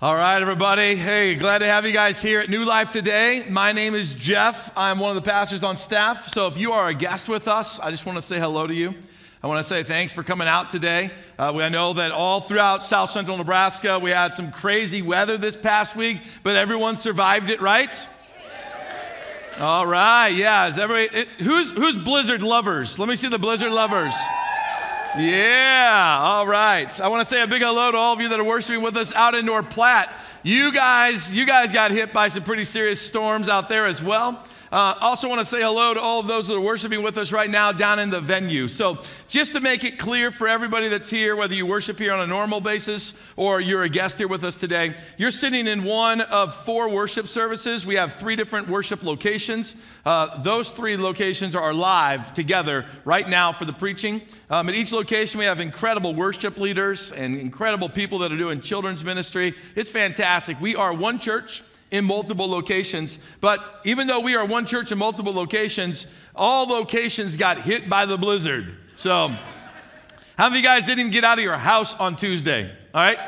All right, everybody. Hey, glad to have you guys here at New Life today. My name is Jeff. I'm one of the pastors on staff. So if you are a guest with us, I just want to say hello to you. I want to say thanks for coming out today. Uh, I know that all throughout south central Nebraska, we had some crazy weather this past week, but everyone survived it, right? All right, yeah. Is everybody, it, who's, who's blizzard lovers? Let me see the blizzard lovers. Yeah, all right. I want to say a big hello to all of you that are worshiping with us out in North Platte. You guys, you guys got hit by some pretty serious storms out there as well. Uh, also, want to say hello to all of those that are worshiping with us right now down in the venue. So, just to make it clear for everybody that's here, whether you worship here on a normal basis or you're a guest here with us today, you're sitting in one of four worship services. We have three different worship locations. Uh, those three locations are live together right now for the preaching. Um, at each location, we have incredible worship leaders and incredible people that are doing children's ministry. It's fantastic. We are one church in multiple locations. But even though we are one church in multiple locations, all locations got hit by the blizzard. So, how many of you guys didn't even get out of your house on Tuesday? All right?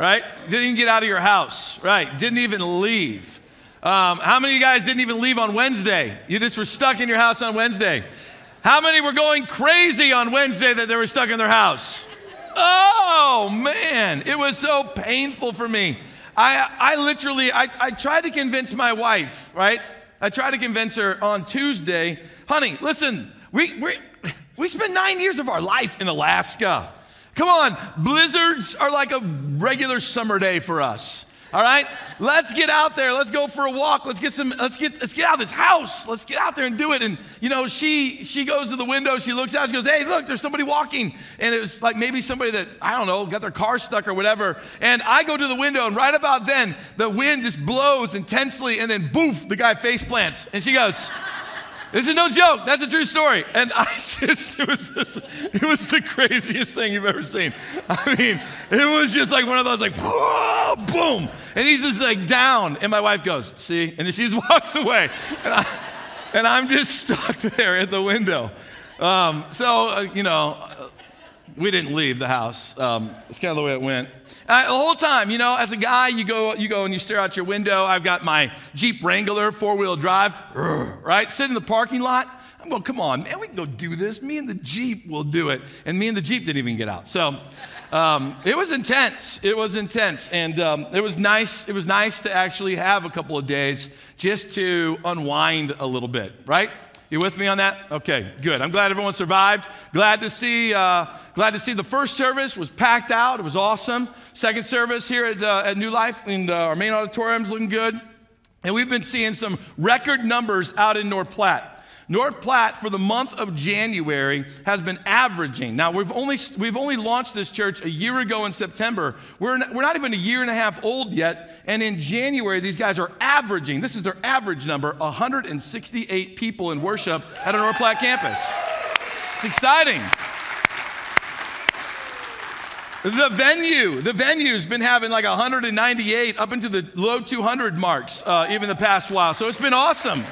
Right? Didn't even get out of your house. Right? Didn't even leave. Um, how many of you guys didn't even leave on Wednesday? You just were stuck in your house on Wednesday. How many were going crazy on Wednesday that they were stuck in their house? Oh, man. It was so painful for me. I, I literally, I, I tried to convince my wife, right? I tried to convince her on Tuesday, honey, listen, we, we, we spent nine years of our life in Alaska. Come on, blizzards are like a regular summer day for us. All right? Let's get out there. Let's go for a walk. Let's get some let's get let's get out of this house. Let's get out there and do it. And you know, she she goes to the window, she looks out, she goes, "Hey, look, there's somebody walking." And it was like maybe somebody that I don't know, got their car stuck or whatever. And I go to the window and right about then, the wind just blows intensely and then boof, the guy face plants. And she goes, this is no joke. That's a true story. And I just, it was, it was the craziest thing you've ever seen. I mean, it was just like one of those, like, boom. And he's just like down. And my wife goes, see? And she just walks away. And, I, and I'm just stuck there at the window. Um, so, uh, you know, we didn't leave the house. Um, it's kind of the way it went. Uh, the whole time, you know, as a guy, you go, you go and you stare out your window. I've got my Jeep Wrangler four wheel drive, right? Sit in the parking lot. I'm going, come on, man, we can go do this. Me and the Jeep will do it. And me and the Jeep didn't even get out. So um, it was intense. It was intense. And um, it was nice. It was nice to actually have a couple of days just to unwind a little bit, right? You with me on that? Okay, good. I'm glad everyone survived. Glad to see. Uh, glad to see the first service was packed out. It was awesome. Second service here at, uh, at New Life in the, our main auditorium is looking good, and we've been seeing some record numbers out in North Platte. North Platte for the month of January has been averaging. Now, we've only, we've only launched this church a year ago in September. We're, we're not even a year and a half old yet. And in January, these guys are averaging, this is their average number, 168 people in worship at a North Platte campus. It's exciting. The venue, the venue's been having like 198 up into the low 200 marks, uh, even the past while. So it's been awesome.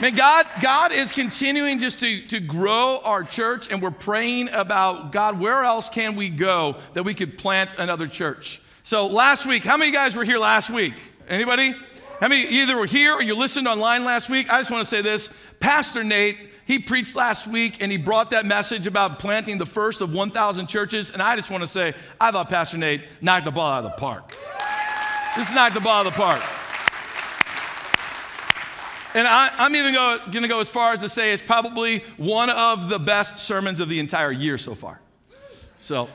Man, God, God is continuing just to, to grow our church, and we're praying about God, where else can we go that we could plant another church? So last week, how many guys were here last week? Anybody? How many either were here or you listened online last week? I just want to say this. Pastor Nate, he preached last week and he brought that message about planting the first of 1,000 churches. And I just want to say, I thought Pastor Nate knocked the ball out of the park. Just knocked the ball out of the park. And I, am even going to go as far as to say it's probably one of the best sermons of the entire year so far. So,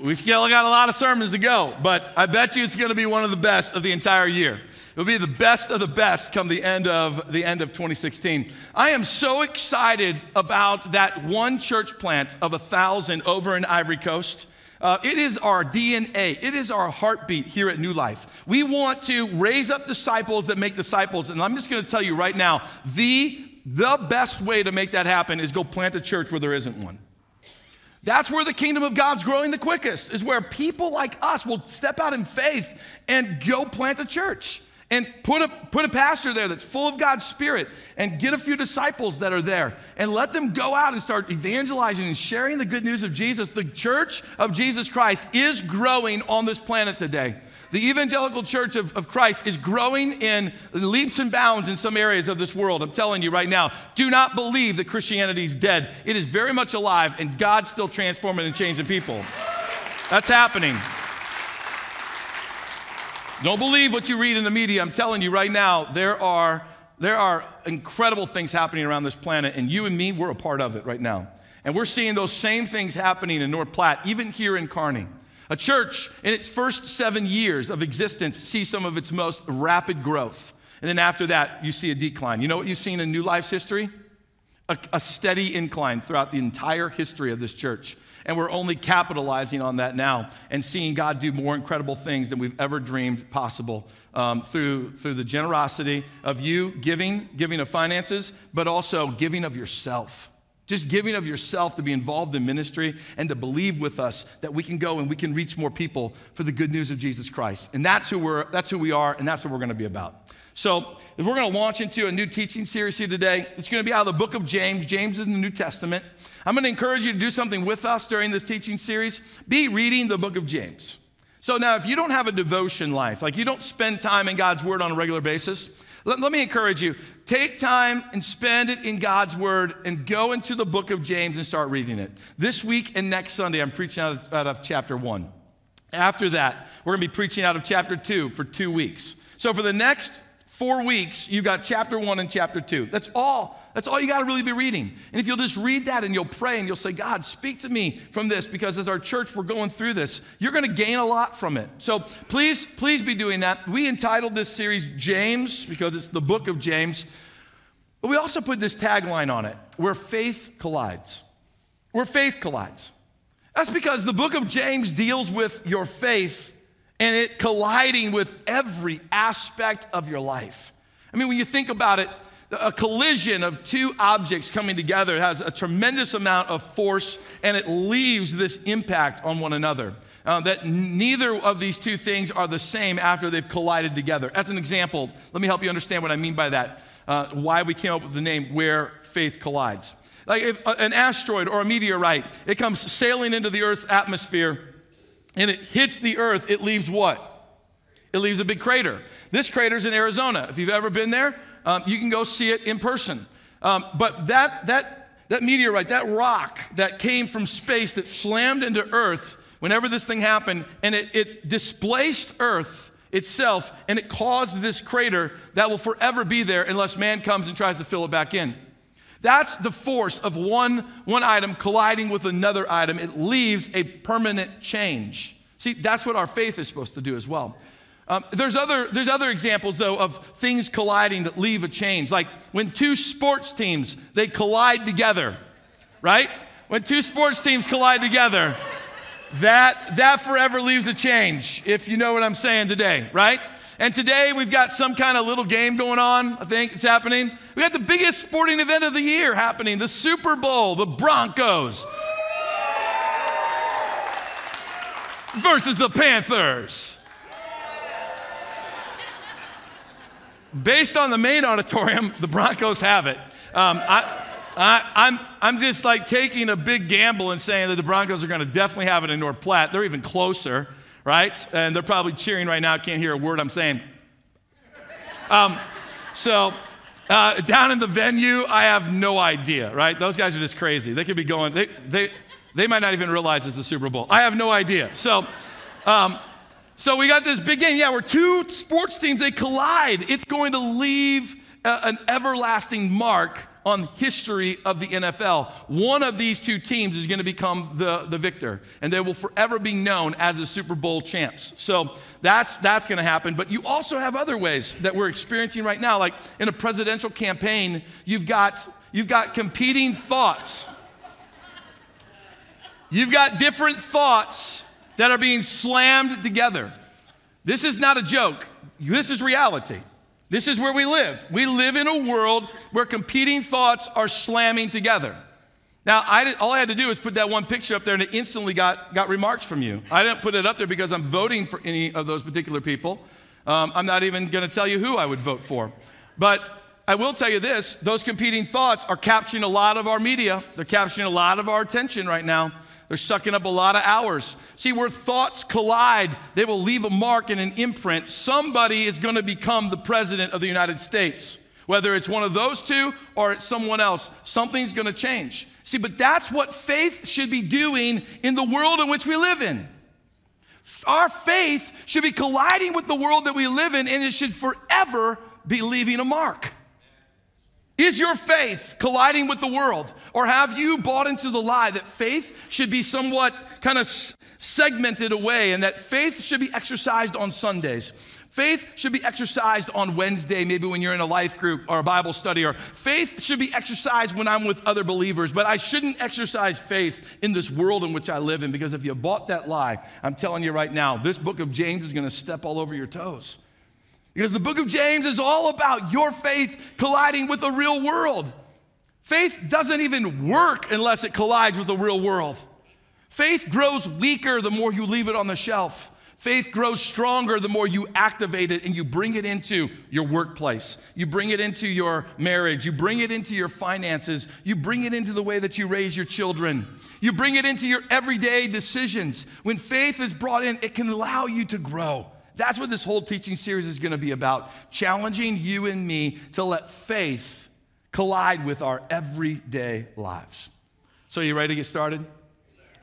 we've still got a lot of sermons to go, but I bet you it's going to be one of the best of the entire year. It'll be the best of the best come the end of the end of 2016. I am so excited about that one church plant of a thousand over in Ivory Coast. Uh, it is our DNA. It is our heartbeat here at New Life. We want to raise up disciples that make disciples. And I'm just going to tell you right now the, the best way to make that happen is go plant a church where there isn't one. That's where the kingdom of God's growing the quickest, is where people like us will step out in faith and go plant a church. And put a, put a pastor there that's full of God's Spirit and get a few disciples that are there and let them go out and start evangelizing and sharing the good news of Jesus. The church of Jesus Christ is growing on this planet today. The evangelical church of, of Christ is growing in leaps and bounds in some areas of this world. I'm telling you right now, do not believe that Christianity is dead. It is very much alive, and God's still transforming and changing people. That's happening. Don't believe what you read in the media. I'm telling you right now, there are, there are incredible things happening around this planet, and you and me, we're a part of it right now. And we're seeing those same things happening in North Platte, even here in Kearney. A church in its first seven years of existence sees some of its most rapid growth. And then after that, you see a decline. You know what you've seen in New Life's history? A, a steady incline throughout the entire history of this church. And we're only capitalizing on that now and seeing God do more incredible things than we've ever dreamed possible um, through, through the generosity of you giving, giving of finances, but also giving of yourself. Just giving of yourself to be involved in ministry and to believe with us that we can go and we can reach more people for the good news of Jesus Christ. And that's who, we're, that's who we are, and that's what we're going to be about. So, if we're going to launch into a new teaching series here today, it's going to be out of the book of James. James is in the New Testament. I'm going to encourage you to do something with us during this teaching series. Be reading the book of James. So, now if you don't have a devotion life, like you don't spend time in God's Word on a regular basis, let, let me encourage you take time and spend it in God's Word and go into the book of James and start reading it. This week and next Sunday, I'm preaching out of, out of chapter 1. After that, we're going to be preaching out of chapter 2 for two weeks. So, for the next four weeks, you've got chapter one and chapter two. That's all. That's all you got to really be reading. And if you'll just read that and you'll pray and you'll say, God, speak to me from this, because as our church, we're going through this, you're going to gain a lot from it. So please, please be doing that. We entitled this series James because it's the book of James. But we also put this tagline on it where faith collides. Where faith collides. That's because the book of James deals with your faith and it colliding with every aspect of your life. I mean, when you think about it, a collision of two objects coming together has a tremendous amount of force and it leaves this impact on one another. Uh, that neither of these two things are the same after they've collided together. As an example, let me help you understand what I mean by that, uh, why we came up with the name Where Faith Collides. Like if an asteroid or a meteorite, it comes sailing into the Earth's atmosphere and it hits the earth, it leaves what? It leaves a big crater. This crater's in Arizona. If you've ever been there, um, you can go see it in person. Um, but that, that, that meteorite, that rock that came from space that slammed into Earth, whenever this thing happened, and it, it displaced Earth itself, and it caused this crater that will forever be there unless man comes and tries to fill it back in. That's the force of one, one item colliding with another item. It leaves a permanent change. See, that's what our faith is supposed to do as well. Um, there's, other, there's other examples, though, of things colliding that leave a change. Like when two sports teams, they collide together, right? When two sports teams collide together, that, that forever leaves a change, if you know what I'm saying today, right? And today we've got some kind of little game going on, I think it's happening. We got the biggest sporting event of the year happening the Super Bowl, the Broncos versus the Panthers. Based on the main auditorium, the Broncos have it. Um, I, I, I'm, I'm just like taking a big gamble and saying that the Broncos are going to definitely have it in North Platte. They're even closer right? And they're probably cheering right now, can't hear a word I'm saying. Um, so, uh, down in the venue, I have no idea, right? Those guys are just crazy. They could be going, they, they, they might not even realize it's the Super Bowl. I have no idea. So, um, so we got this big game. Yeah, where two sports teams, they collide. It's going to leave a, an everlasting mark on history of the NFL. One of these two teams is going to become the, the victor, and they will forever be known as the Super Bowl champs. So that's, that's going to happen. But you also have other ways that we're experiencing right now. Like in a presidential campaign, you've got, you've got competing thoughts. You've got different thoughts that are being slammed together. This is not a joke. This is reality. This is where we live. We live in a world where competing thoughts are slamming together. Now, I all I had to do was put that one picture up there, and it instantly got, got remarks from you. I didn't put it up there because I'm voting for any of those particular people. Um, I'm not even going to tell you who I would vote for. But I will tell you this those competing thoughts are capturing a lot of our media, they're capturing a lot of our attention right now. They're sucking up a lot of hours. See, where thoughts collide, they will leave a mark and an imprint. Somebody is going to become the president of the United States. Whether it's one of those two or it's someone else, something's going to change. See, but that's what faith should be doing in the world in which we live in. Our faith should be colliding with the world that we live in, and it should forever be leaving a mark. Is your faith colliding with the world? Or have you bought into the lie that faith should be somewhat kind of segmented away and that faith should be exercised on Sundays? Faith should be exercised on Wednesday, maybe when you're in a life group or a Bible study, or faith should be exercised when I'm with other believers, but I shouldn't exercise faith in this world in which I live in because if you bought that lie, I'm telling you right now, this book of James is going to step all over your toes. Because the book of James is all about your faith colliding with the real world. Faith doesn't even work unless it collides with the real world. Faith grows weaker the more you leave it on the shelf. Faith grows stronger the more you activate it and you bring it into your workplace. You bring it into your marriage. You bring it into your finances. You bring it into the way that you raise your children. You bring it into your everyday decisions. When faith is brought in, it can allow you to grow. That's what this whole teaching series is going to be about challenging you and me to let faith collide with our everyday lives. So, you ready to get started?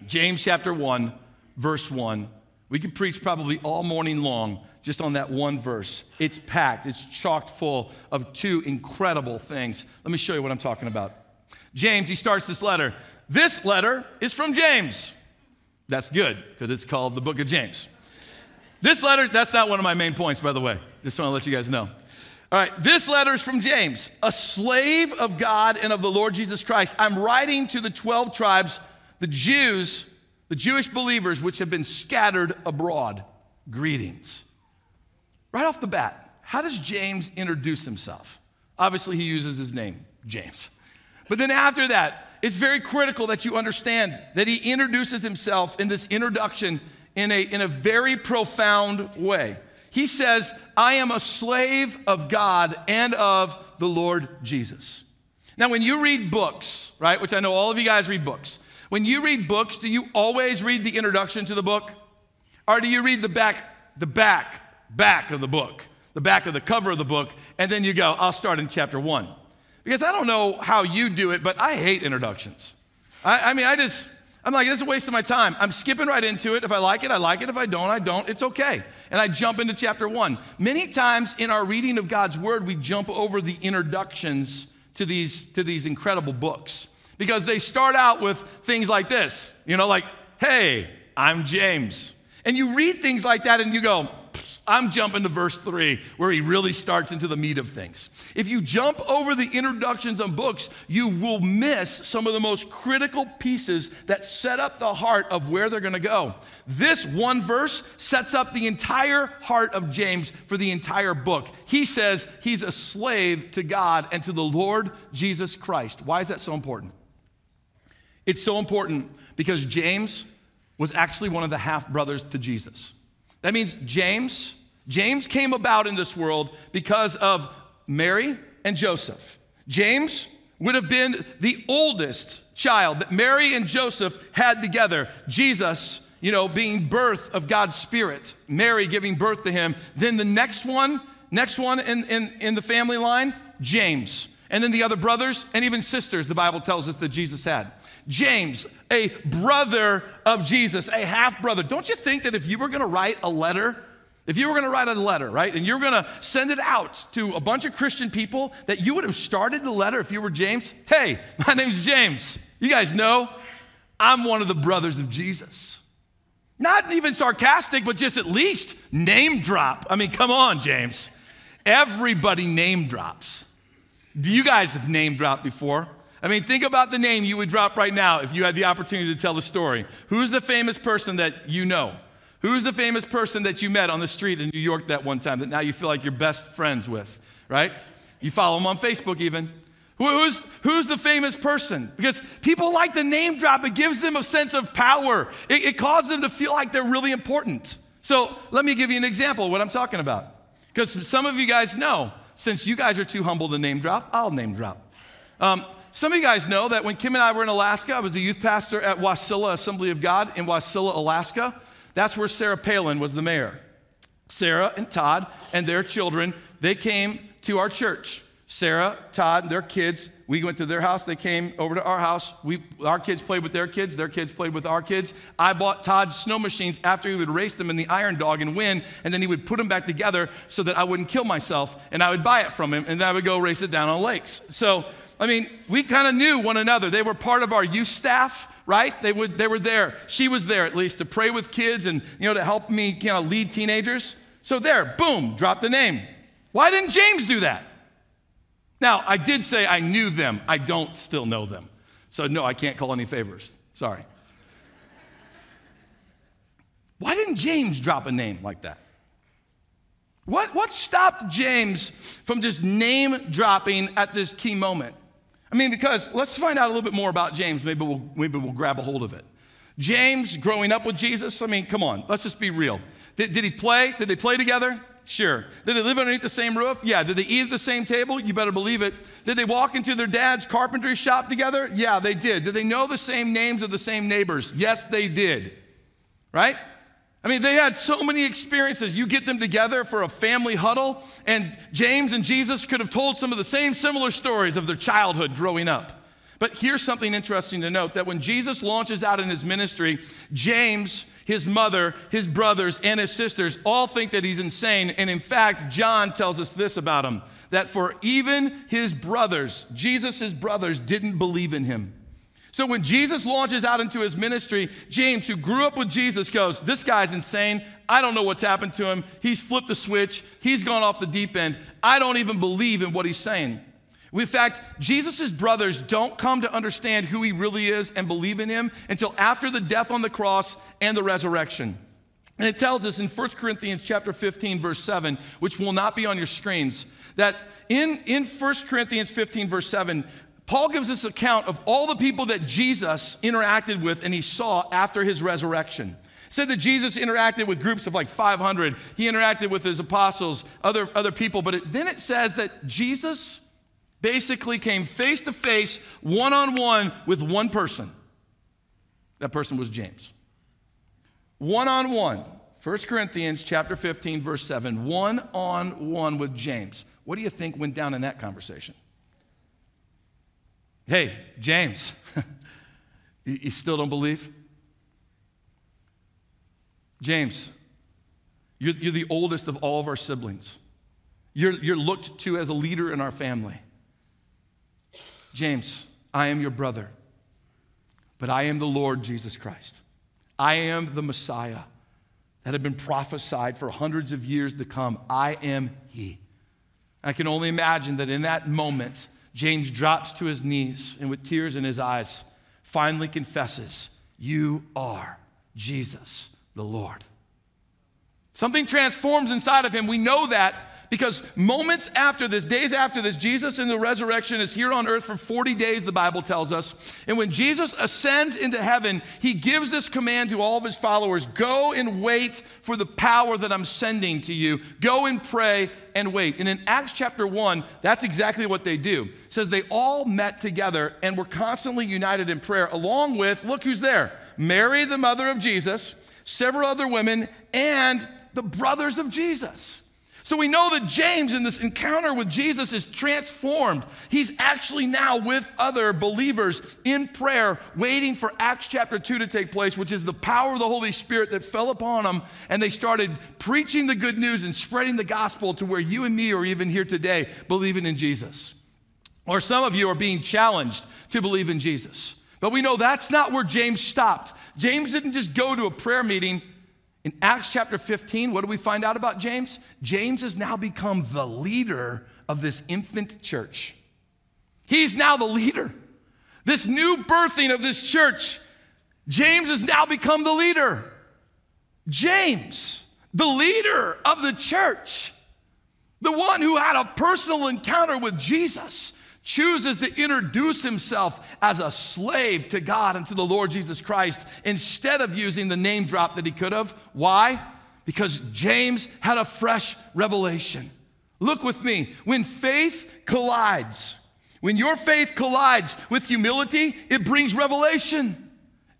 James chapter 1, verse 1. We could preach probably all morning long just on that one verse. It's packed, it's chocked full of two incredible things. Let me show you what I'm talking about. James, he starts this letter. This letter is from James. That's good because it's called the book of James. This letter, that's not one of my main points, by the way. Just want to let you guys know. All right, this letter is from James, a slave of God and of the Lord Jesus Christ. I'm writing to the 12 tribes, the Jews, the Jewish believers which have been scattered abroad. Greetings. Right off the bat, how does James introduce himself? Obviously, he uses his name, James. But then after that, it's very critical that you understand that he introduces himself in this introduction in a, in a very profound way. He says, I am a slave of God and of the Lord Jesus. Now, when you read books, right, which I know all of you guys read books, when you read books, do you always read the introduction to the book? Or do you read the back, the back, back of the book, the back of the cover of the book, and then you go, I'll start in chapter one? Because I don't know how you do it, but I hate introductions. I, I mean, I just, I'm like, this is a waste of my time. I'm skipping right into it. If I like it, I like it. If I don't, I don't. It's okay. And I jump into chapter one. Many times in our reading of God's word, we jump over the introductions to these, to these incredible books because they start out with things like this, you know, like, hey, I'm James. And you read things like that and you go, I'm jumping to verse three, where he really starts into the meat of things. If you jump over the introductions of books, you will miss some of the most critical pieces that set up the heart of where they're going to go. This one verse sets up the entire heart of James for the entire book. He says he's a slave to God and to the Lord Jesus Christ. Why is that so important? It's so important because James was actually one of the half brothers to Jesus. That means James, James came about in this world because of Mary and Joseph. James would have been the oldest child that Mary and Joseph had together. Jesus, you know, being birth of God's Spirit, Mary giving birth to him. Then the next one, next one in, in, in the family line, James. And then the other brothers and even sisters, the Bible tells us that Jesus had. James, a brother of Jesus, a half brother. Don't you think that if you were going to write a letter, if you were going to write a letter, right, and you're going to send it out to a bunch of Christian people, that you would have started the letter if you were James? Hey, my name's James. You guys know I'm one of the brothers of Jesus. Not even sarcastic, but just at least name drop. I mean, come on, James. Everybody name drops. Do you guys have name dropped before? I mean, think about the name you would drop right now if you had the opportunity to tell the story. Who's the famous person that you know? Who's the famous person that you met on the street in New York that one time that now you feel like you're best friends with, right? You follow them on Facebook even. Who's, who's the famous person? Because people like the name drop, it gives them a sense of power. It, it causes them to feel like they're really important. So let me give you an example of what I'm talking about. Because some of you guys know, since you guys are too humble to name drop, I'll name drop. Um, some of you guys know that when Kim and I were in Alaska, I was the youth pastor at Wasilla Assembly of God in Wasilla, Alaska. That's where Sarah Palin was the mayor. Sarah and Todd and their children, they came to our church. Sarah, Todd, and their kids, we went to their house. They came over to our house. We, our kids played with their kids. Their kids played with our kids. I bought Todd's snow machines after he would race them in the Iron Dog and win, and then he would put them back together so that I wouldn't kill myself, and I would buy it from him, and then I would go race it down on lakes. So, I mean, we kind of knew one another. They were part of our youth staff right? They, would, they were there. She was there at least to pray with kids and, you know, to help me you know, lead teenagers. So there, boom, drop the name. Why didn't James do that? Now, I did say I knew them. I don't still know them. So, no, I can't call any favors. Sorry. Why didn't James drop a name like that? What, what stopped James from just name dropping at this key moment? I mean, because let's find out a little bit more about James. Maybe we'll, maybe we'll grab a hold of it. James, growing up with Jesus, I mean, come on, let's just be real. Did, did he play? Did they play together? Sure. Did they live underneath the same roof? Yeah. Did they eat at the same table? You better believe it. Did they walk into their dad's carpentry shop together? Yeah, they did. Did they know the same names of the same neighbors? Yes, they did. Right? I mean, they had so many experiences. You get them together for a family huddle, and James and Jesus could have told some of the same similar stories of their childhood growing up. But here's something interesting to note that when Jesus launches out in his ministry, James, his mother, his brothers, and his sisters all think that he's insane. And in fact, John tells us this about him that for even his brothers, Jesus' brothers, didn't believe in him. So when Jesus launches out into his ministry, James, who grew up with Jesus, goes, This guy's insane. I don't know what's happened to him. He's flipped the switch. He's gone off the deep end. I don't even believe in what he's saying. In fact, Jesus' brothers don't come to understand who he really is and believe in him until after the death on the cross and the resurrection. And it tells us in 1 Corinthians chapter 15, verse 7, which will not be on your screens, that in, in 1 Corinthians 15, verse 7, Paul gives this account of all the people that Jesus interacted with and he saw after his resurrection. said that Jesus interacted with groups of like 500. He interacted with his apostles, other, other people. But it, then it says that Jesus basically came face to face, one on one with one person. That person was James. One on one. 1 Corinthians chapter 15 verse 7, one on one with James. What do you think went down in that conversation? Hey, James, you still don't believe? James, you're, you're, the oldest of all of our siblings. You're, you're looked to as a leader in our family. James, I am your brother, but I am the Lord Jesus Christ. I am the Messiah that had been prophesied for hundreds of years to come. I am He. I can only imagine that in that moment, James drops to his knees and with tears in his eyes finally confesses, You are Jesus the Lord. Something transforms inside of him. We know that because moments after this, days after this, Jesus in the resurrection is here on earth for 40 days, the Bible tells us. And when Jesus ascends into heaven, he gives this command to all of his followers go and wait for the power that I'm sending to you. Go and pray and wait. And in Acts chapter 1, that's exactly what they do. It says they all met together and were constantly united in prayer, along with, look who's there Mary, the mother of Jesus, several other women, and the brothers of Jesus. So we know that James, in this encounter with Jesus, is transformed. He's actually now with other believers in prayer, waiting for Acts chapter 2 to take place, which is the power of the Holy Spirit that fell upon them. And they started preaching the good news and spreading the gospel to where you and me are even here today, believing in Jesus. Or some of you are being challenged to believe in Jesus. But we know that's not where James stopped. James didn't just go to a prayer meeting in Acts chapter 15, what do we find out about James? James has now become the leader of this infant church. He's now the leader. This new birthing of this church, James has now become the leader. James, the leader of the church, the one who had a personal encounter with Jesus, chooses to introduce himself as a slave to God and to the Lord Jesus Christ instead of using the name drop that he could have. Why? Because James had a fresh revelation. Look with me. When faith collides, when your faith collides with humility, it brings revelation.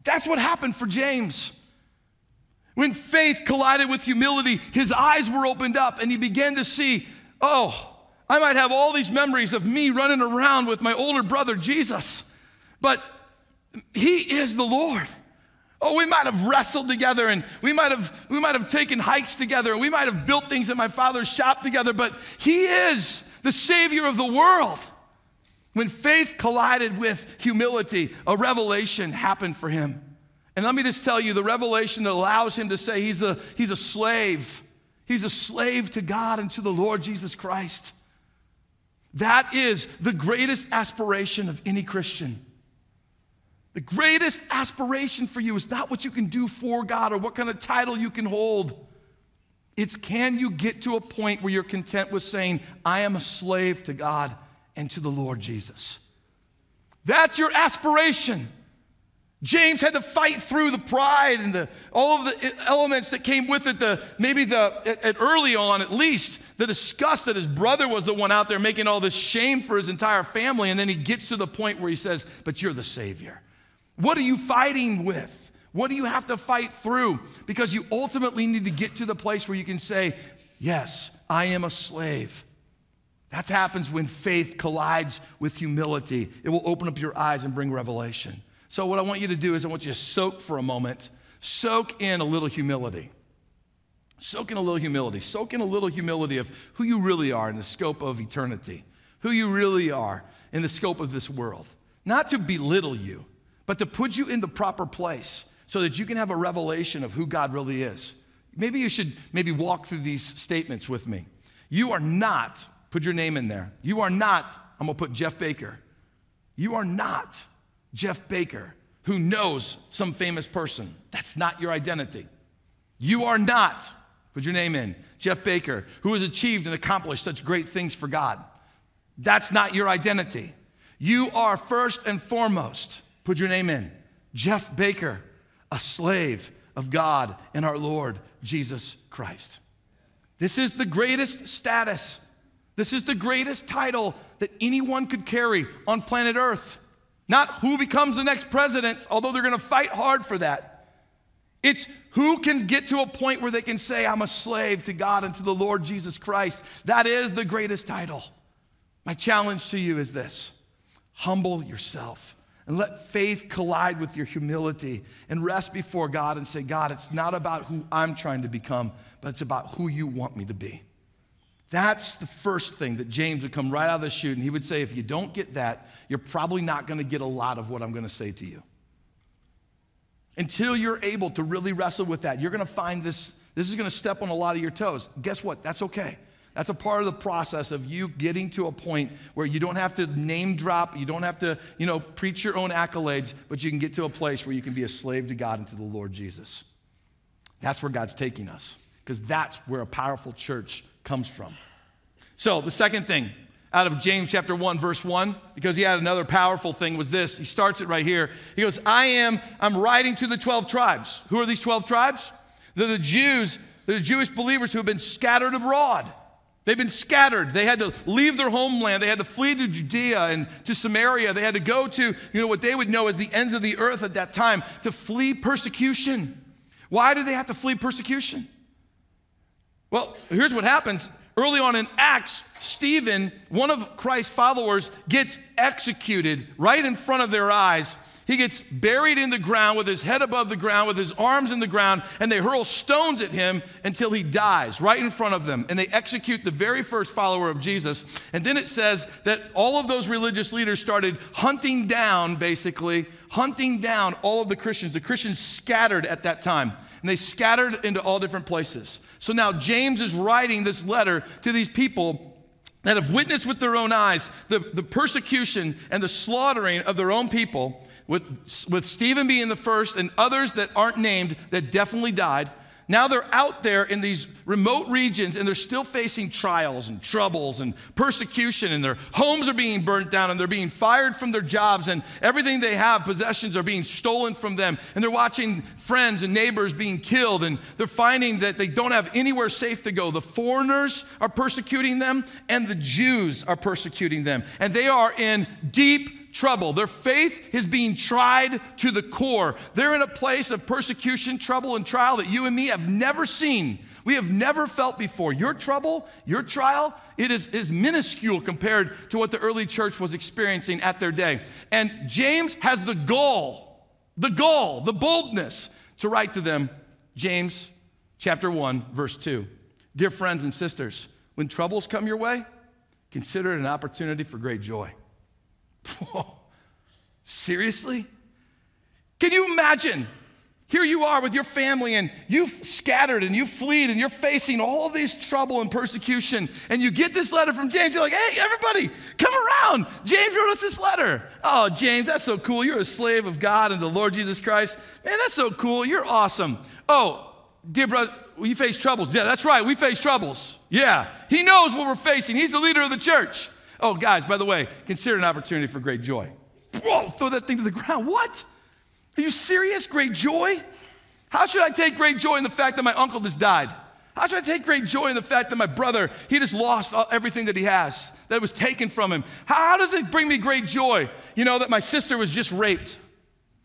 That's what happened for James. When faith collided with humility, his eyes were opened up and he began to see, oh, I might have all these memories of me running around with my older brother Jesus, but he is the Lord. Oh, we might have wrestled together and we might have we might have taken hikes together and we might have built things at my father's shop together, but he is the savior of the world. When faith collided with humility, a revelation happened for him. And let me just tell you the revelation that allows him to say he's a, he's a slave. He's a slave to God and to the Lord Jesus Christ. That is the greatest aspiration of any Christian. The greatest aspiration for you is not what you can do for God or what kind of title you can hold. It's can you get to a point where you're content with saying, I am a slave to God and to the Lord Jesus? That's your aspiration. James had to fight through the pride and the, all of the elements that came with it. The, maybe the, at, at early on, at least, the disgust that his brother was the one out there making all this shame for his entire family. And then he gets to the point where he says, But you're the Savior. What are you fighting with? What do you have to fight through? Because you ultimately need to get to the place where you can say, Yes, I am a slave. That happens when faith collides with humility. It will open up your eyes and bring revelation. So, what I want you to do is, I want you to soak for a moment, soak in a little humility. Soak in a little humility. Soak in a little humility of who you really are in the scope of eternity, who you really are in the scope of this world. Not to belittle you, but to put you in the proper place so that you can have a revelation of who God really is. Maybe you should maybe walk through these statements with me. You are not, put your name in there. You are not, I'm gonna put Jeff Baker. You are not Jeff Baker, who knows some famous person. That's not your identity. You are not, put your name in, Jeff Baker, who has achieved and accomplished such great things for God. That's not your identity. You are first and foremost, put your name in, Jeff Baker, a slave of God and our Lord Jesus Christ. This is the greatest status. This is the greatest title that anyone could carry on planet Earth. Not who becomes the next president, although they're going to fight hard for that. It's who can get to a point where they can say, I'm a slave to God and to the Lord Jesus Christ. That is the greatest title. My challenge to you is this humble yourself and let faith collide with your humility and rest before God and say, God, it's not about who I'm trying to become, but it's about who you want me to be. That's the first thing that James would come right out of the chute, and he would say, If you don't get that, you're probably not going to get a lot of what I'm going to say to you. Until you're able to really wrestle with that, you're going to find this, this is going to step on a lot of your toes. Guess what? That's okay. That's a part of the process of you getting to a point where you don't have to name drop, you don't have to, you know, preach your own accolades, but you can get to a place where you can be a slave to God and to the Lord Jesus. That's where God's taking us, because that's where a powerful church comes from. So, the second thing out of James chapter 1 verse 1 because he had another powerful thing was this. He starts it right here. He goes, "I am I'm writing to the 12 tribes. Who are these 12 tribes? They're the Jews, they're the Jewish believers who have been scattered abroad. They've been scattered. They had to leave their homeland. They had to flee to Judea and to Samaria. They had to go to, you know, what they would know as the ends of the earth at that time to flee persecution. Why did they have to flee persecution? Well, here's what happens. Early on in Acts, Stephen, one of Christ's followers, gets executed right in front of their eyes. He gets buried in the ground with his head above the ground, with his arms in the ground, and they hurl stones at him until he dies right in front of them. And they execute the very first follower of Jesus. And then it says that all of those religious leaders started hunting down, basically, hunting down all of the Christians. The Christians scattered at that time, and they scattered into all different places. So now James is writing this letter to these people that have witnessed with their own eyes the, the persecution and the slaughtering of their own people, with, with Stephen being the first and others that aren't named that definitely died. Now they're out there in these remote regions and they're still facing trials and troubles and persecution, and their homes are being burnt down and they're being fired from their jobs, and everything they have, possessions, are being stolen from them. And they're watching friends and neighbors being killed, and they're finding that they don't have anywhere safe to go. The foreigners are persecuting them, and the Jews are persecuting them. And they are in deep trouble. Their faith is being tried to the core. They're in a place of persecution, trouble, and trial that you and me have never seen. We have never felt before. Your trouble, your trial, it is, is minuscule compared to what the early church was experiencing at their day. And James has the goal, the goal, the boldness to write to them, James chapter 1, verse 2. Dear friends and sisters, when troubles come your way, consider it an opportunity for great joy. Whoa. Seriously? Can you imagine? Here you are with your family, and you've scattered and you've fled, and you're facing all these trouble and persecution. And you get this letter from James. You're like, hey, everybody, come around. James wrote us this letter. Oh, James, that's so cool. You're a slave of God and the Lord Jesus Christ. Man, that's so cool. You're awesome. Oh, dear brother, we face troubles. Yeah, that's right. We face troubles. Yeah. He knows what we're facing. He's the leader of the church. Oh, guys, by the way, consider an opportunity for great joy. Whoa, throw that thing to the ground. What? Are you serious? Great joy? How should I take great joy in the fact that my uncle just died? How should I take great joy in the fact that my brother, he just lost everything that he has, that was taken from him? How, does it bring me great joy, you know, that my sister was just raped?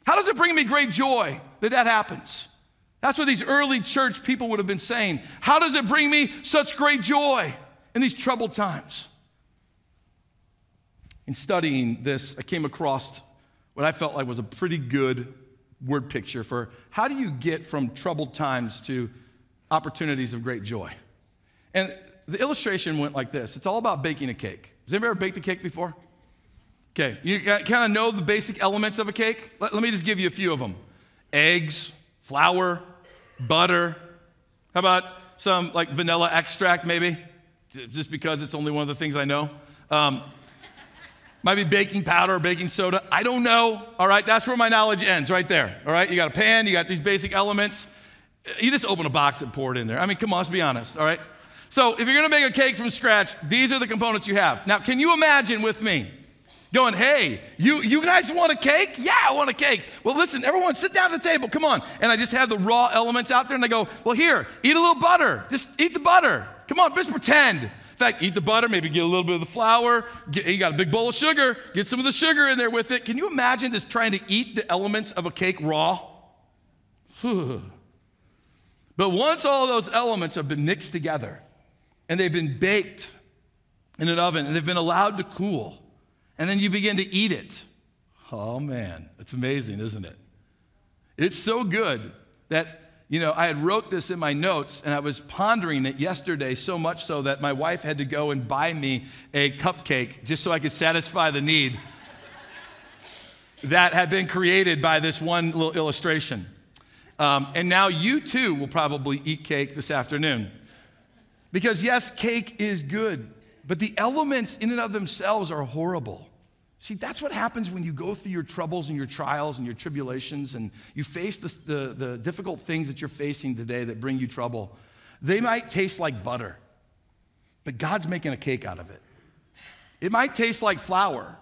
How does it bring me great joy that that happens? That's what these early church people would have been saying. How does it bring me such great joy in these troubled times? In studying this, I came across what I felt like was a pretty good word picture for how do you get from troubled times to opportunities of great joy. And the illustration went like this it's all about baking a cake. Has anybody ever baked a cake before? Okay, you kind of know the basic elements of a cake? Let, let me just give you a few of them eggs, flour, butter. How about some like vanilla extract, maybe? Just because it's only one of the things I know. Um, might be baking powder or baking soda. I don't know. All right, that's where my knowledge ends, right there. All right, you got a pan, you got these basic elements. You just open a box and pour it in there. I mean, come on, let's be honest. All right. So if you're gonna make a cake from scratch, these are the components you have. Now, can you imagine with me? Going, hey, you, you guys want a cake? Yeah, I want a cake. Well, listen, everyone sit down at the table. Come on. And I just have the raw elements out there and I go, well, here, eat a little butter. Just eat the butter. Come on, just pretend. In fact, eat the butter, maybe get a little bit of the flour. Get, you got a big bowl of sugar, get some of the sugar in there with it. Can you imagine just trying to eat the elements of a cake raw? but once all those elements have been mixed together and they've been baked in an oven and they've been allowed to cool, and then you begin to eat it. Oh man, it's amazing, isn't it? It's so good that you know, I had wrote this in my notes and I was pondering it yesterday so much so that my wife had to go and buy me a cupcake just so I could satisfy the need that had been created by this one little illustration. Um, and now you too will probably eat cake this afternoon. Because yes, cake is good, but the elements in and of themselves are horrible. See, that's what happens when you go through your troubles and your trials and your tribulations and you face the, the, the, difficult things that you're facing today that bring you trouble. They might taste like butter, but God's making a cake out of it. It might taste like flour.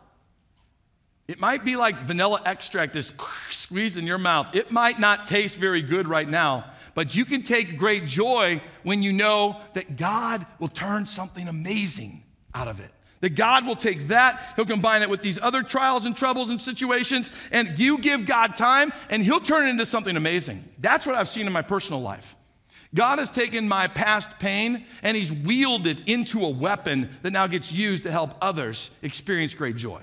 It might be like vanilla extract that's squeezed in your mouth. It might not taste very good right now, but you can take great joy when you know that God will turn something amazing out of it. That God will take that, He'll combine it with these other trials and troubles and situations, and you give God time, and He'll turn it into something amazing. That's what I've seen in my personal life. God has taken my past pain and He's wielded it into a weapon that now gets used to help others experience great joy.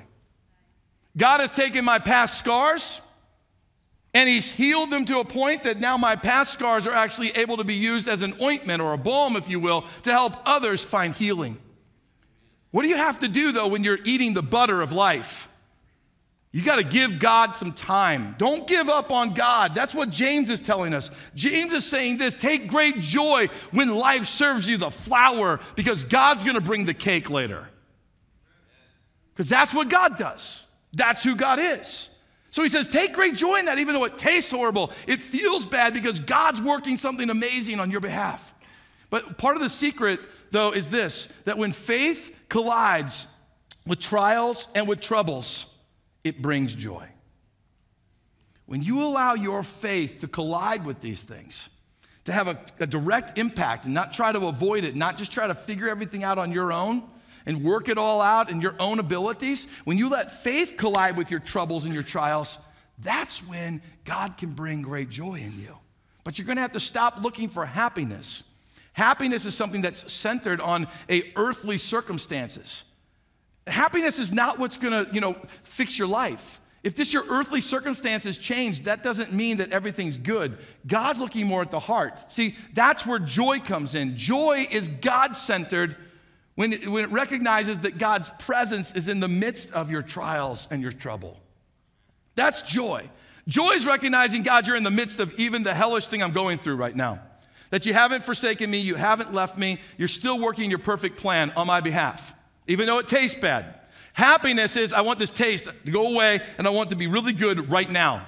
God has taken my past scars and He's healed them to a point that now my past scars are actually able to be used as an ointment or a balm, if you will, to help others find healing. What do you have to do though when you're eating the butter of life? You got to give God some time. Don't give up on God. That's what James is telling us. James is saying this take great joy when life serves you the flour because God's going to bring the cake later. Because that's what God does. That's who God is. So he says, take great joy in that, even though it tastes horrible. It feels bad because God's working something amazing on your behalf. But part of the secret, though, is this that when faith collides with trials and with troubles, it brings joy. When you allow your faith to collide with these things, to have a, a, direct impact and not try to avoid it, not just try to figure everything out on your own and work it all out in your own abilities, when you let faith collide with your troubles and your trials, that's when God can bring great joy in you. But you're gonna have to stop looking for happiness. Happiness is something that's centered on a earthly circumstances. Happiness is not what's gonna, you know, fix your life. If just your earthly circumstances change, that doesn't mean that everything's good. God's looking more at the heart. See, that's where joy comes in. Joy is God centered when it, when it recognizes that God's presence is in the midst of your trials and your trouble. That's joy. Joy is recognizing, God, you're in the midst of even the hellish thing I'm going through right now. That you haven't forsaken me, you haven't left me, you're still working your perfect plan on my behalf, even though it tastes bad. Happiness is, I want this taste to go away and I want to be really good right now.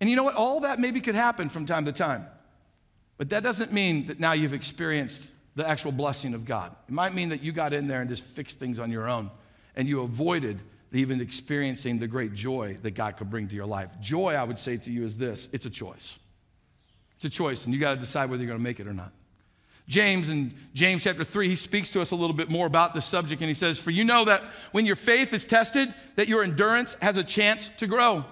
And you know what? All that maybe could happen from time to time. But that doesn't mean that now you've experienced the actual blessing of God. It might mean that you got in there and just fixed things on your own and you avoided even experiencing the great joy that God could bring to your life. Joy, I would say to you, is this it's a choice. It's a choice, and you got to decide whether you're going to make it or not. James in James chapter 3, he speaks to us a little bit more about this subject and he says, For you know that when your faith is tested, that your endurance has a chance to grow.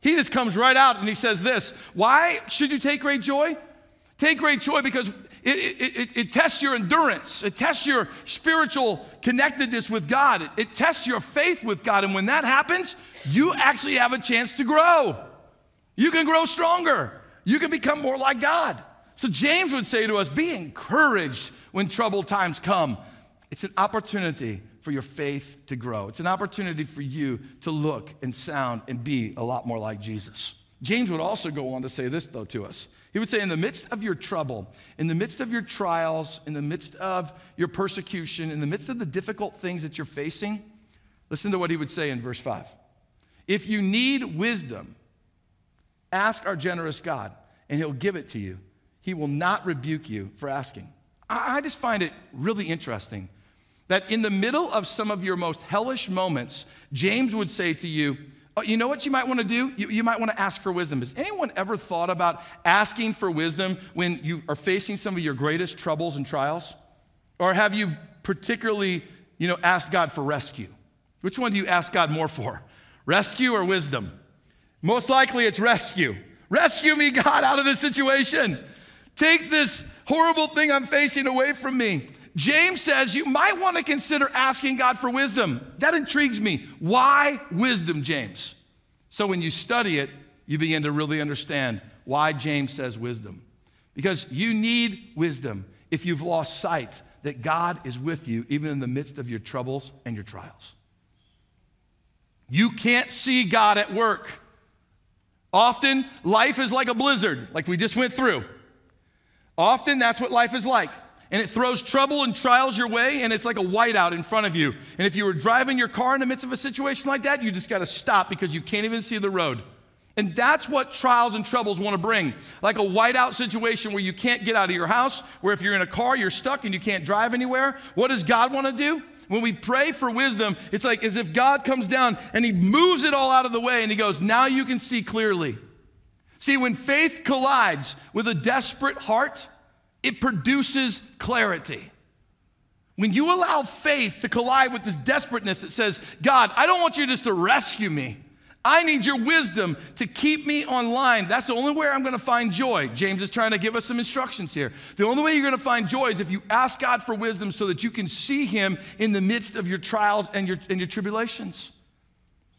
He just comes right out and he says this Why should you take great joy? Take great joy because it, it, it, it tests your endurance, it tests your spiritual connectedness with God, it, it tests your faith with God. And when that happens, you actually have a chance to grow. You can grow stronger, you can become more like God. So James would say to us be encouraged when troubled times come. It's an opportunity for your faith to grow. It's an opportunity for you to look and sound and be a lot more like Jesus. James would also go on to say this, though, to us. He would say, in the midst of your trouble, in the midst of your trials, in the midst of your persecution, in the midst of the difficult things that you're facing, listen to what he would say in verse 5. If you need wisdom, ask our generous God, and he'll give it to you. He will not rebuke you for asking. I, just find it really interesting that in the middle of some of your most hellish moments, James would say to you, oh, You know what you might want to do? You, you might want to ask for wisdom. Has anyone ever thought about asking for wisdom when you are facing some of your greatest troubles and trials? Or have you particularly, you know, asked God for rescue? Which one do you ask God more for? Rescue or wisdom? Most likely it's rescue. Rescue me, God, out of this situation. Take this horrible thing I'm facing away from me. James says you might want to consider asking God for wisdom. That intrigues me. Why wisdom, James? So when you study it, you begin to really understand why James says wisdom. Because you need wisdom if you've lost sight that God is with you even in the midst of your troubles and your trials. You can't see God at work. Often, life is like a blizzard, like we just went through. Often that's what life is like. And it throws trouble and trials your way, and it's like a whiteout in front of you. And if you were driving your car in the midst of a situation like that, you just got to stop because you can't even see the road. And that's what trials and troubles want to bring. Like a whiteout situation where you can't get out of your house, where if you're in a car, you're stuck and you can't drive anywhere. What does God want to do? When we pray for wisdom, it's like as if God comes down and He moves it all out of the way and He goes, Now you can see clearly. See, when faith collides with a desperate heart, it produces clarity. When you allow faith to collide with this desperateness that says, God, I don't want you just to rescue me. I need your wisdom to keep me online. That's the only way I'm going to find joy. James is trying to give us some instructions here. The only way you're going to find joy is if you ask God for wisdom so that you can see Him in the midst of your trials and your, and your tribulations.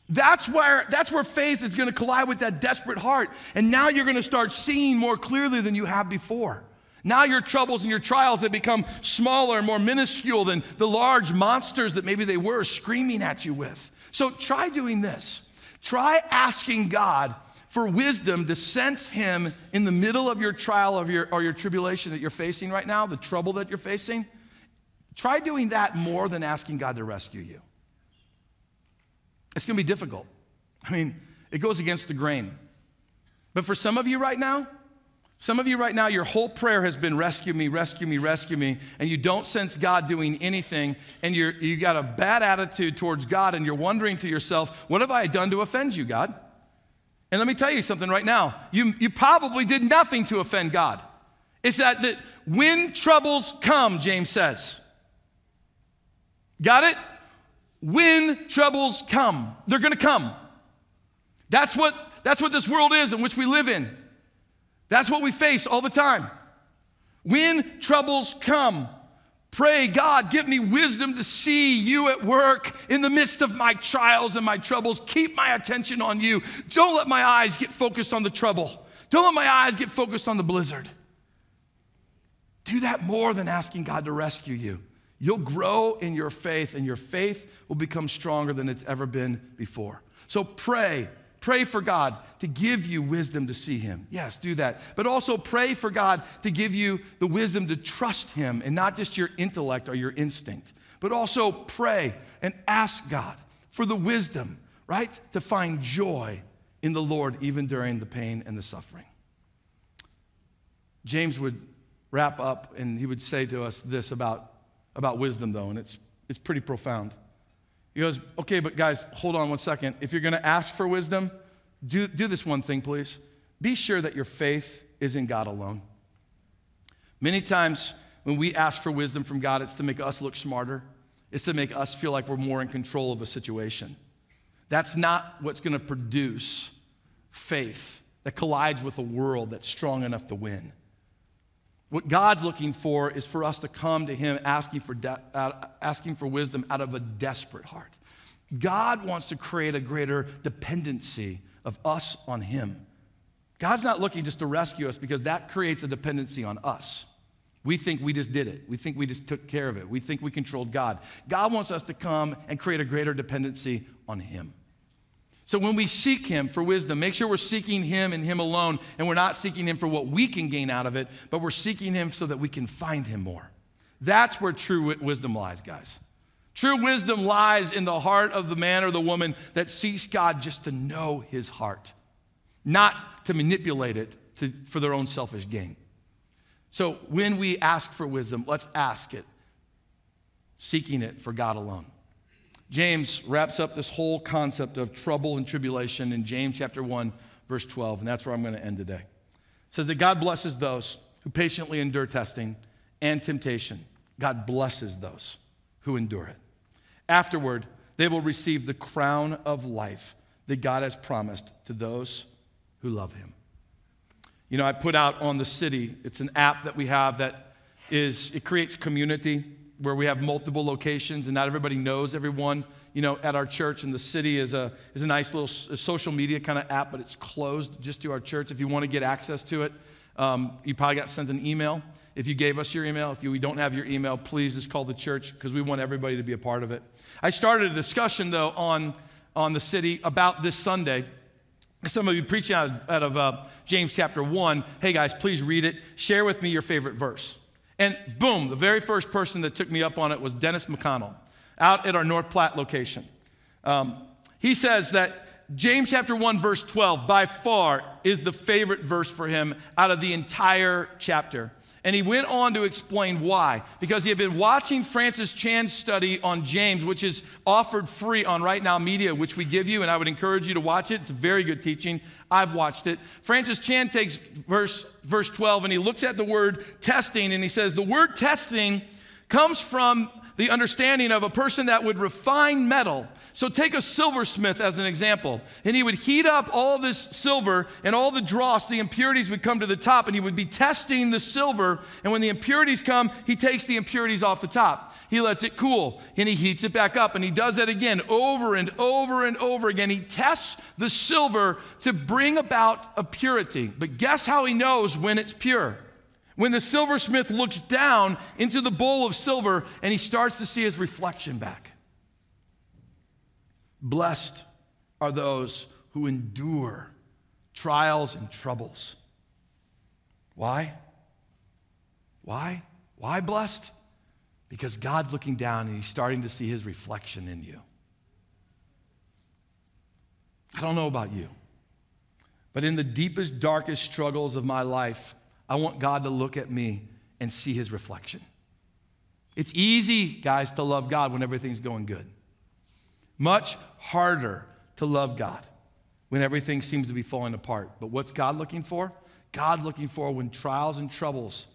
That's where, that's where faith is going to collide with that desperate heart. And now you're going to start seeing more clearly than you have before. Now your troubles and your trials they become smaller and more minuscule than the large monsters that maybe they were screaming at you with. So try doing this. Try asking God for wisdom to sense Him in the middle of your trial of your, or your tribulation that you're facing right now, the trouble that you're facing. Try doing that more than asking God to rescue you. It's going to be difficult. I mean, it goes against the grain. But for some of you right now, some of you right now, your whole prayer has been rescue me, rescue me, rescue me, and you don't sense God doing anything, and you're, you got a bad attitude towards God, and you're wondering to yourself, what have I done to offend you, God? And let me tell you something right now. You, you probably did nothing to offend God. It's that, that when troubles come, James says. Got it? When troubles come, they're gonna come. That's what, that's what this world is in which we live in. That's what we face all the time. When troubles come, pray, God, give me wisdom to see you at work in the midst of my trials and my troubles. Keep my attention on you. Don't let my eyes get focused on the trouble. Don't let my eyes get focused on the blizzard. Do that more than asking God to rescue you. You'll grow in your faith, and your faith will become stronger than it's ever been before. So pray Pray for God to give you wisdom to see Him. Yes, do that. But also pray for God to give you the wisdom to trust Him and not just your intellect or your instinct. But also pray and ask God for the wisdom, right? To find joy in the Lord even during the pain and the suffering. James would wrap up and he would say to us this about, about wisdom, though, and it's, it's pretty profound. He goes, okay, but guys, hold on one second. If you're going to ask for wisdom, do, do this one thing, please. Be sure that your faith is in God alone. Many times when we ask for wisdom from God, it's to make us look smarter, it's to make us feel like we're more in control of a situation. That's not what's going to produce faith that collides with a world that's strong enough to win. What God's looking for is for us to come to Him asking for, de- uh, asking for wisdom out of a desperate heart. God wants to create a greater dependency of us on Him. God's not looking just to rescue us because that creates a dependency on us. We think we just did it. We think we just took care of it. We think we controlled God. God wants us to come and create a greater dependency on Him. So when we seek Him for wisdom, make sure we're seeking Him and Him alone, and we're not seeking Him for what we can gain out of it, but we're seeking Him so that we can find Him more. That's where true wisdom lies, guys. True wisdom lies in the heart of the man or the woman that seeks God just to know His heart, not to manipulate it to, for their own selfish gain. So when we ask for wisdom, let's ask it, seeking it for God alone. James wraps up this whole concept of trouble and tribulation in James chapter 1, verse 12, and that's where I'm going to end today. It says that God blesses those who patiently endure testing and temptation. God blesses those who endure it. Afterward, they will receive the crown of life that God has promised to those who love him. You know, I put out on the city, it's an app that we have that is, it creates community where we have multiple locations and not everybody knows everyone you know at our church and the city is a is a nice little social media kind of app but it's closed just to our church. If you want to get access to it um, you probably got sent an email. If you gave us your email if you, we don't have your email please just call the church because we want everybody to be a part of it. I started a discussion though on on the city about this sunday. Some of you preaching out of, out of uh, james chapter 1 hey guys please read it. Share with me your favorite verse and boom, the very first person that took me up on it was Dennis McConnell out at our North Platte location. Um, he says that James chapter 1, verse 12, by far is the favorite verse for him out of the entire chapter. And he went on to explain why. Because he had been watching Francis Chan's study on James, which is offered free on Right Now Media, which we give you, and I would encourage you to watch it. It's very good teaching. I've watched it. Francis Chan takes verse, verse 12 and he looks at the word testing and he says, The word testing comes from the understanding of a person that would refine metal. So take a silversmith as an example, and he would heat up all this silver and all the dross, the impurities would come to the top, and he would be testing the silver. And when the impurities come, he takes the impurities off the top. He lets it cool, and he heats it back up, and he does that again over and over and over again. He tests the silver to bring about a purity. But guess how he knows when it's pure? When the silversmith looks down into the bowl of silver and he starts to see his reflection back. Blessed are those who endure trials and troubles. Why? Why? Why blessed? Because God's looking down and he's starting to see his reflection in you. I don't know about you. But in the deepest, darkest struggles of my life, I want God to look at me and see his reflection. It's easy, guys, to love God when everything's going good. Much harder to love God when everything seems to be falling apart. But what's God looking for? God looking for when trials and troubles,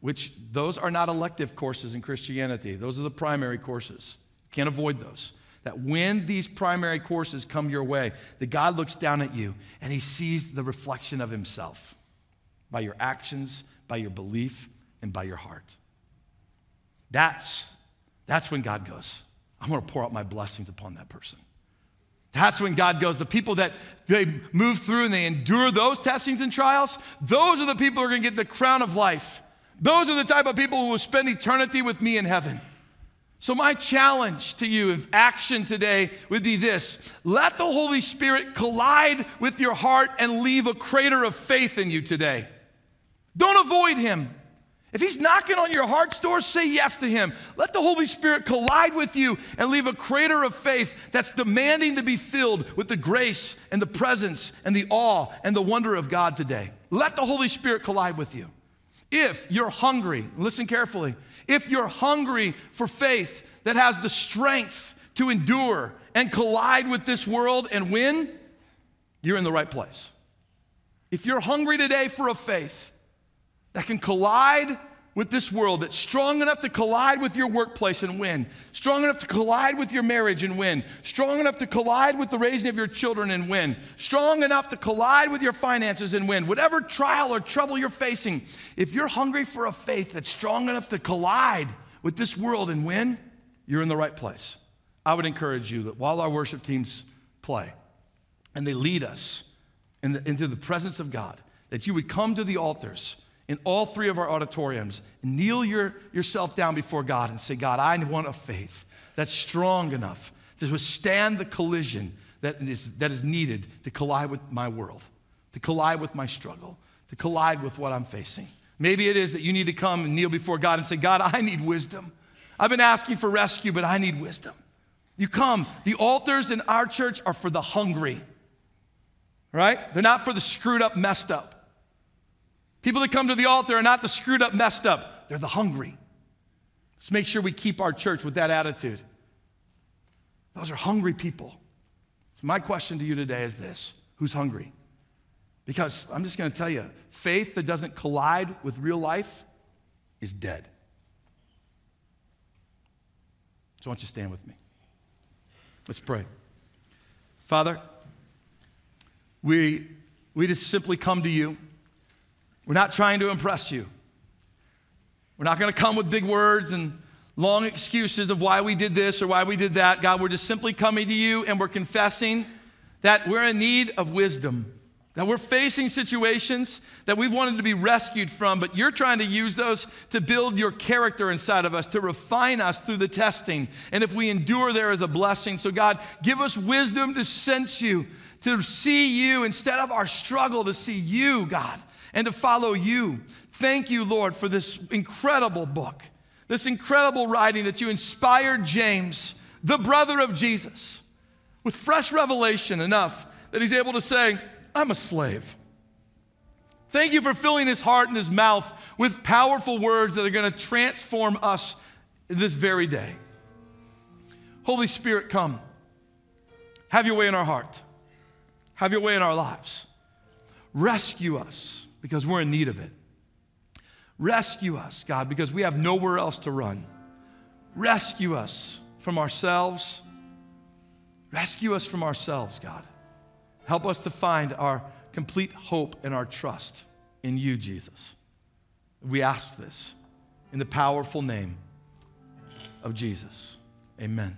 which those are not elective courses in Christianity, those are the primary courses. You can't avoid those. That when these primary courses come your way, that God looks down at you and he sees the reflection of himself by your actions, by your belief, and by your heart. That's, that's when God goes, I'm to pour out my blessings upon that person. That's when God goes. The people that they move through and they endure those testings and trials, those are the people who are to get the crown of life. Those are the type of people who will spend eternity with me in heaven. So, my challenge to you of action today would be this let the Holy Spirit collide with your heart and leave a crater of faith in you today. Don't avoid Him. If he's knocking on your heart's door, say yes to him. Let the Holy Spirit collide with you and leave a crater of faith that's demanding to be filled with the grace and the presence and the awe and the wonder of God today. Let the Holy Spirit collide with you. If you're hungry, listen carefully, if you're hungry for faith that has the strength to endure and collide with this world and win, you're in the right place. If you're hungry today for a faith, that can collide with this world, that's strong enough to collide with your workplace and win, strong enough to collide with your marriage and win, strong enough to collide with the raising of your children and win, strong enough to collide with your finances and win. Whatever trial or trouble you're facing, if you're hungry for a faith that's strong enough to collide with this world and win, you're in the right place. I would encourage you that while our worship teams play and they lead us in the, into the presence of God, that you would come to the altars in all three of our auditoriums, kneel your, yourself down before God and say, God, I want a faith that's strong enough to withstand the collision that is, that is needed to collide with my world, to collide with my struggle, to collide with what I'm facing. Maybe it is that you need to come and kneel before God and say, God, I need wisdom. I've been asking for rescue, but I need wisdom. You come. The altars in our church are for the hungry, right? They're not for the screwed up, messed up. People that come to the altar are not the screwed up, messed up, they're the hungry. Let's make sure we keep our church with that attitude. Those are hungry people. So, my question to you today is this Who's hungry? Because I'm just going to tell you faith that doesn't collide with real life is dead. So, why don't you stand with me. Let's pray. Father, we, we just simply come to you. We're not trying to impress you. We're not going to come with big words and long excuses of why we did this or why we did that. God, we're just simply coming to you and we're confessing that we're in need of wisdom, that we're facing situations that we've wanted to be rescued from, but you're trying to use those to build your character inside of us, to refine us through the testing. And if we endure, there is a blessing. So, God, give us wisdom to sense you, to see you instead of our struggle, to see you, God and to follow you. Thank you, Lord, for this incredible book, this incredible writing that you inspired James, the brother of Jesus, with fresh revelation enough that he's able to say, I'm a slave. Thank you for filling his heart and his mouth with powerful words that are going to transform us this very day. Holy Spirit, come. Have your way in our heart. Have your way in our lives. Rescue us because we're in need of it. Rescue us, God, because we have nowhere else to run. Rescue us from ourselves. Rescue us from ourselves, God. Help us to find our complete hope and our trust in you, Jesus. We ask this in the powerful name of Jesus. Amen.